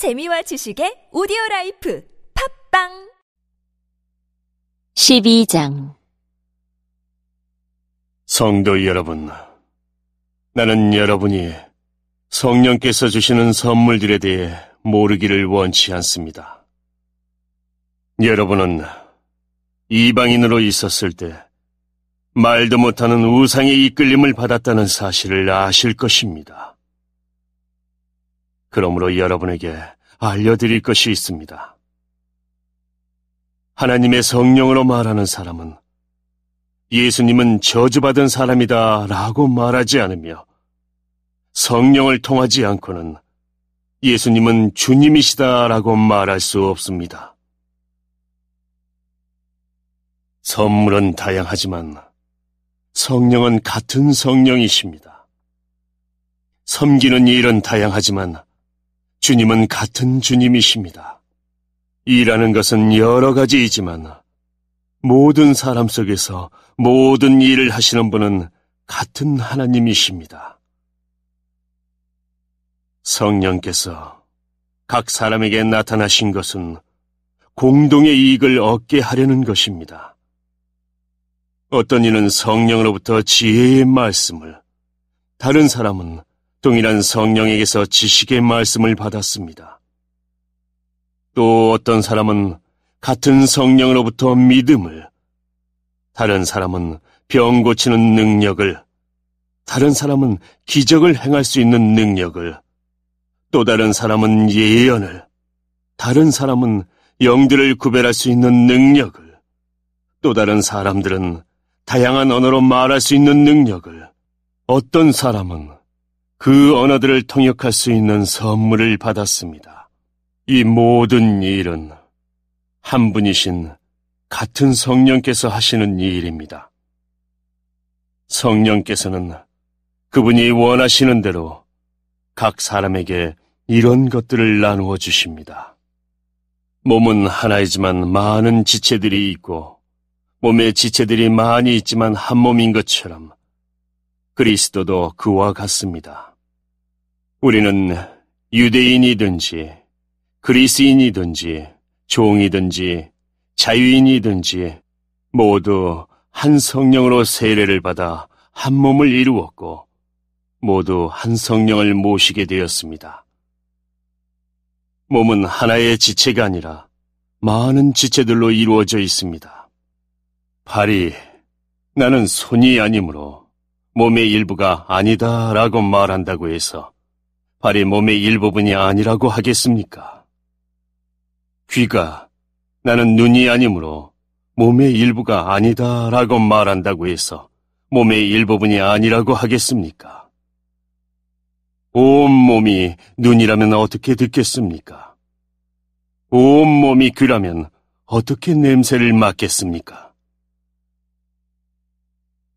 재미와 지식의 오디오 라이프 팟빵 12장 성도 여러분, 나는 여러분이 성령께서 주시는 선물들에 대해 모르기를 원치 않습니다. 여러분은 이방인으로 있었을 때 말도 못하는 우상의 이끌림을 받았다는 사실을 아실 것입니다. 그러므로 여러분에게 알려드릴 것이 있습니다. 하나님의 성령으로 말하는 사람은 예수님은 저주받은 사람이다 라고 말하지 않으며 성령을 통하지 않고는 예수님은 주님이시다 라고 말할 수 없습니다. 선물은 다양하지만 성령은 같은 성령이십니다. 섬기는 일은 다양하지만 주님은 같은 주님이십니다. 일하는 것은 여러 가지이지만 모든 사람 속에서 모든 일을 하시는 분은 같은 하나님이십니다. 성령께서 각 사람에게 나타나신 것은 공동의 이익을 얻게 하려는 것입니다. 어떤 이는 성령으로부터 지혜의 말씀을, 다른 사람은 동일한 성령에게서 지식의 말씀을 받았습니다. 또 어떤 사람은 같은 성령으로부터 믿음을, 다른 사람은 병 고치는 능력을, 다른 사람은 기적을 행할 수 있는 능력을, 또 다른 사람은 예언을, 다른 사람은 영들을 구별할 수 있는 능력을, 또 다른 사람들은 다양한 언어로 말할 수 있는 능력을, 어떤 사람은 그 언어들을 통역할 수 있는 선물을 받았습니다. 이 모든 일은 한 분이신 같은 성령께서 하시는 일입니다. 성령께서는 그분이 원하시는 대로 각 사람에게 이런 것들을 나누어 주십니다. 몸은 하나이지만 많은 지체들이 있고 몸에 지체들이 많이 있지만 한 몸인 것처럼 그리스도도 그와 같습니다. 우리는 유대인이든지 그리스인이든지 종이든지 자유인이든지 모두 한 성령으로 세례를 받아 한 몸을 이루었고 모두 한 성령을 모시게 되었습니다. 몸은 하나의 지체가 아니라 많은 지체들로 이루어져 있습니다. 발이 나는 손이 아니므로 몸의 일부가 아니다 라고 말한다고 해서 발이 몸의 일부분이 아니라고 하겠습니까? 귀가 나는 눈이 아니므로 몸의 일부가 아니다 라고 말한다고 해서 몸의 일부분이 아니라고 하겠습니까? 온 몸이 눈이라면 어떻게 듣겠습니까? 온 몸이 귀라면 어떻게 냄새를 맡겠습니까?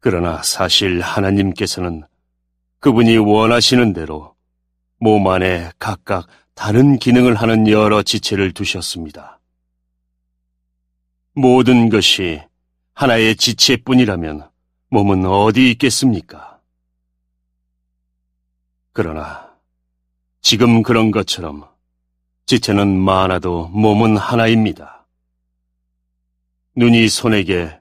그러나 사실 하나님께서는 그분이 원하시는 대로 몸 안에 각각 다른 기능을 하는 여러 지체를 두셨습니다. 모든 것이 하나의 지체뿐이라면 몸은 어디 있겠습니까? 그러나 지금 그런 것처럼 지체는 많아도 몸은 하나입니다. 눈이 손에게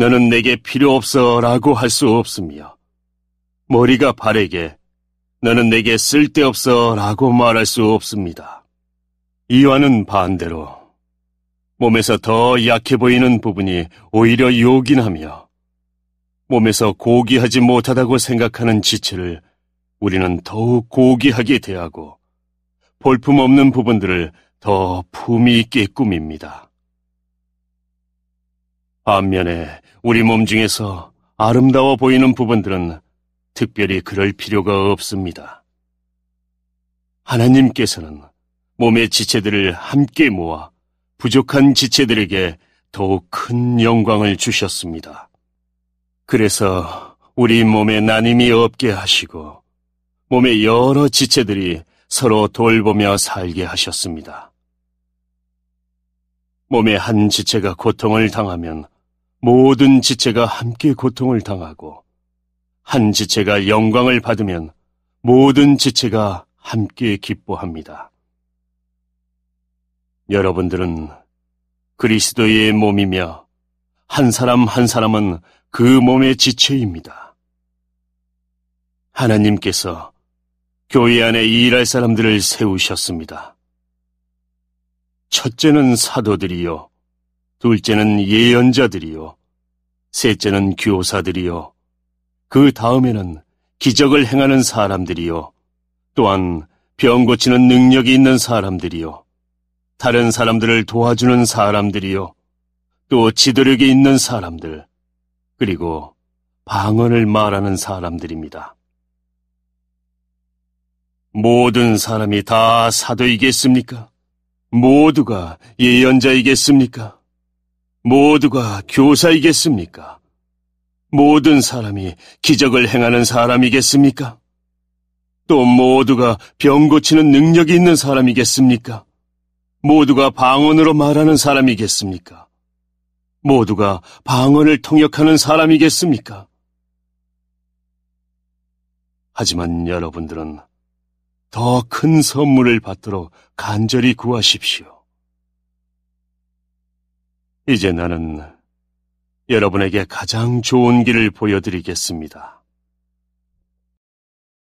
너는 내게 필요 없어 라고 할 수 없으며 머리가 발에게 너는 내게 쓸데없어 라고 말할 수 없습니다. 이와는 반대로 몸에서 더 약해 보이는 부분이 오히려 요긴하며 몸에서 고귀하지 못하다고 생각하는 지체를 우리는 더욱 고귀하게 대하고 볼품없는 부분들을 더 품위 있게 꾸밉니다. 반면에 우리 몸 중에서 아름다워 보이는 부분들은 특별히 그럴 필요가 없습니다. 하나님께서는 몸의 지체들을 함께 모아 부족한 지체들에게 더욱 큰 영광을 주셨습니다. 그래서 우리 몸에 나님이 없게 하시고 몸의 여러 지체들이 서로 돌보며 살게 하셨습니다. 몸의 한 지체가 고통을 당하면 모든 지체가 함께 고통을 당하고 한 지체가 영광을 받으면 모든 지체가 함께 기뻐합니다. 여러분들은 그리스도의 몸이며 한 사람 한 사람은 그 몸의 지체입니다. 하나님께서 교회 안에 일할 사람들을 세우셨습니다. 첫째는 사도들이요, 둘째는 예언자들이요, 셋째는 교사들이요, 그 다음에는 기적을 행하는 사람들이요, 또한 병 고치는 능력이 있는 사람들이요, 다른 사람들을 도와주는 사람들이요, 또 지도력이 있는 사람들, 그리고 방언을 말하는 사람들입니다. 모든 사람이 다 사도이겠습니까? 모두가 예언자이겠습니까? 모두가 교사이겠습니까? 모든 사람이 기적을 행하는 사람이겠습니까? 또 모두가 병 고치는 능력이 있는 사람이겠습니까? 모두가 방언으로 말하는 사람이겠습니까? 모두가 방언을 통역하는 사람이겠습니까? 하지만 여러분들은 더 큰 선물을 받도록 간절히 구하십시오. 이제 나는 여러분에게 가장 좋은 길을 보여드리겠습니다.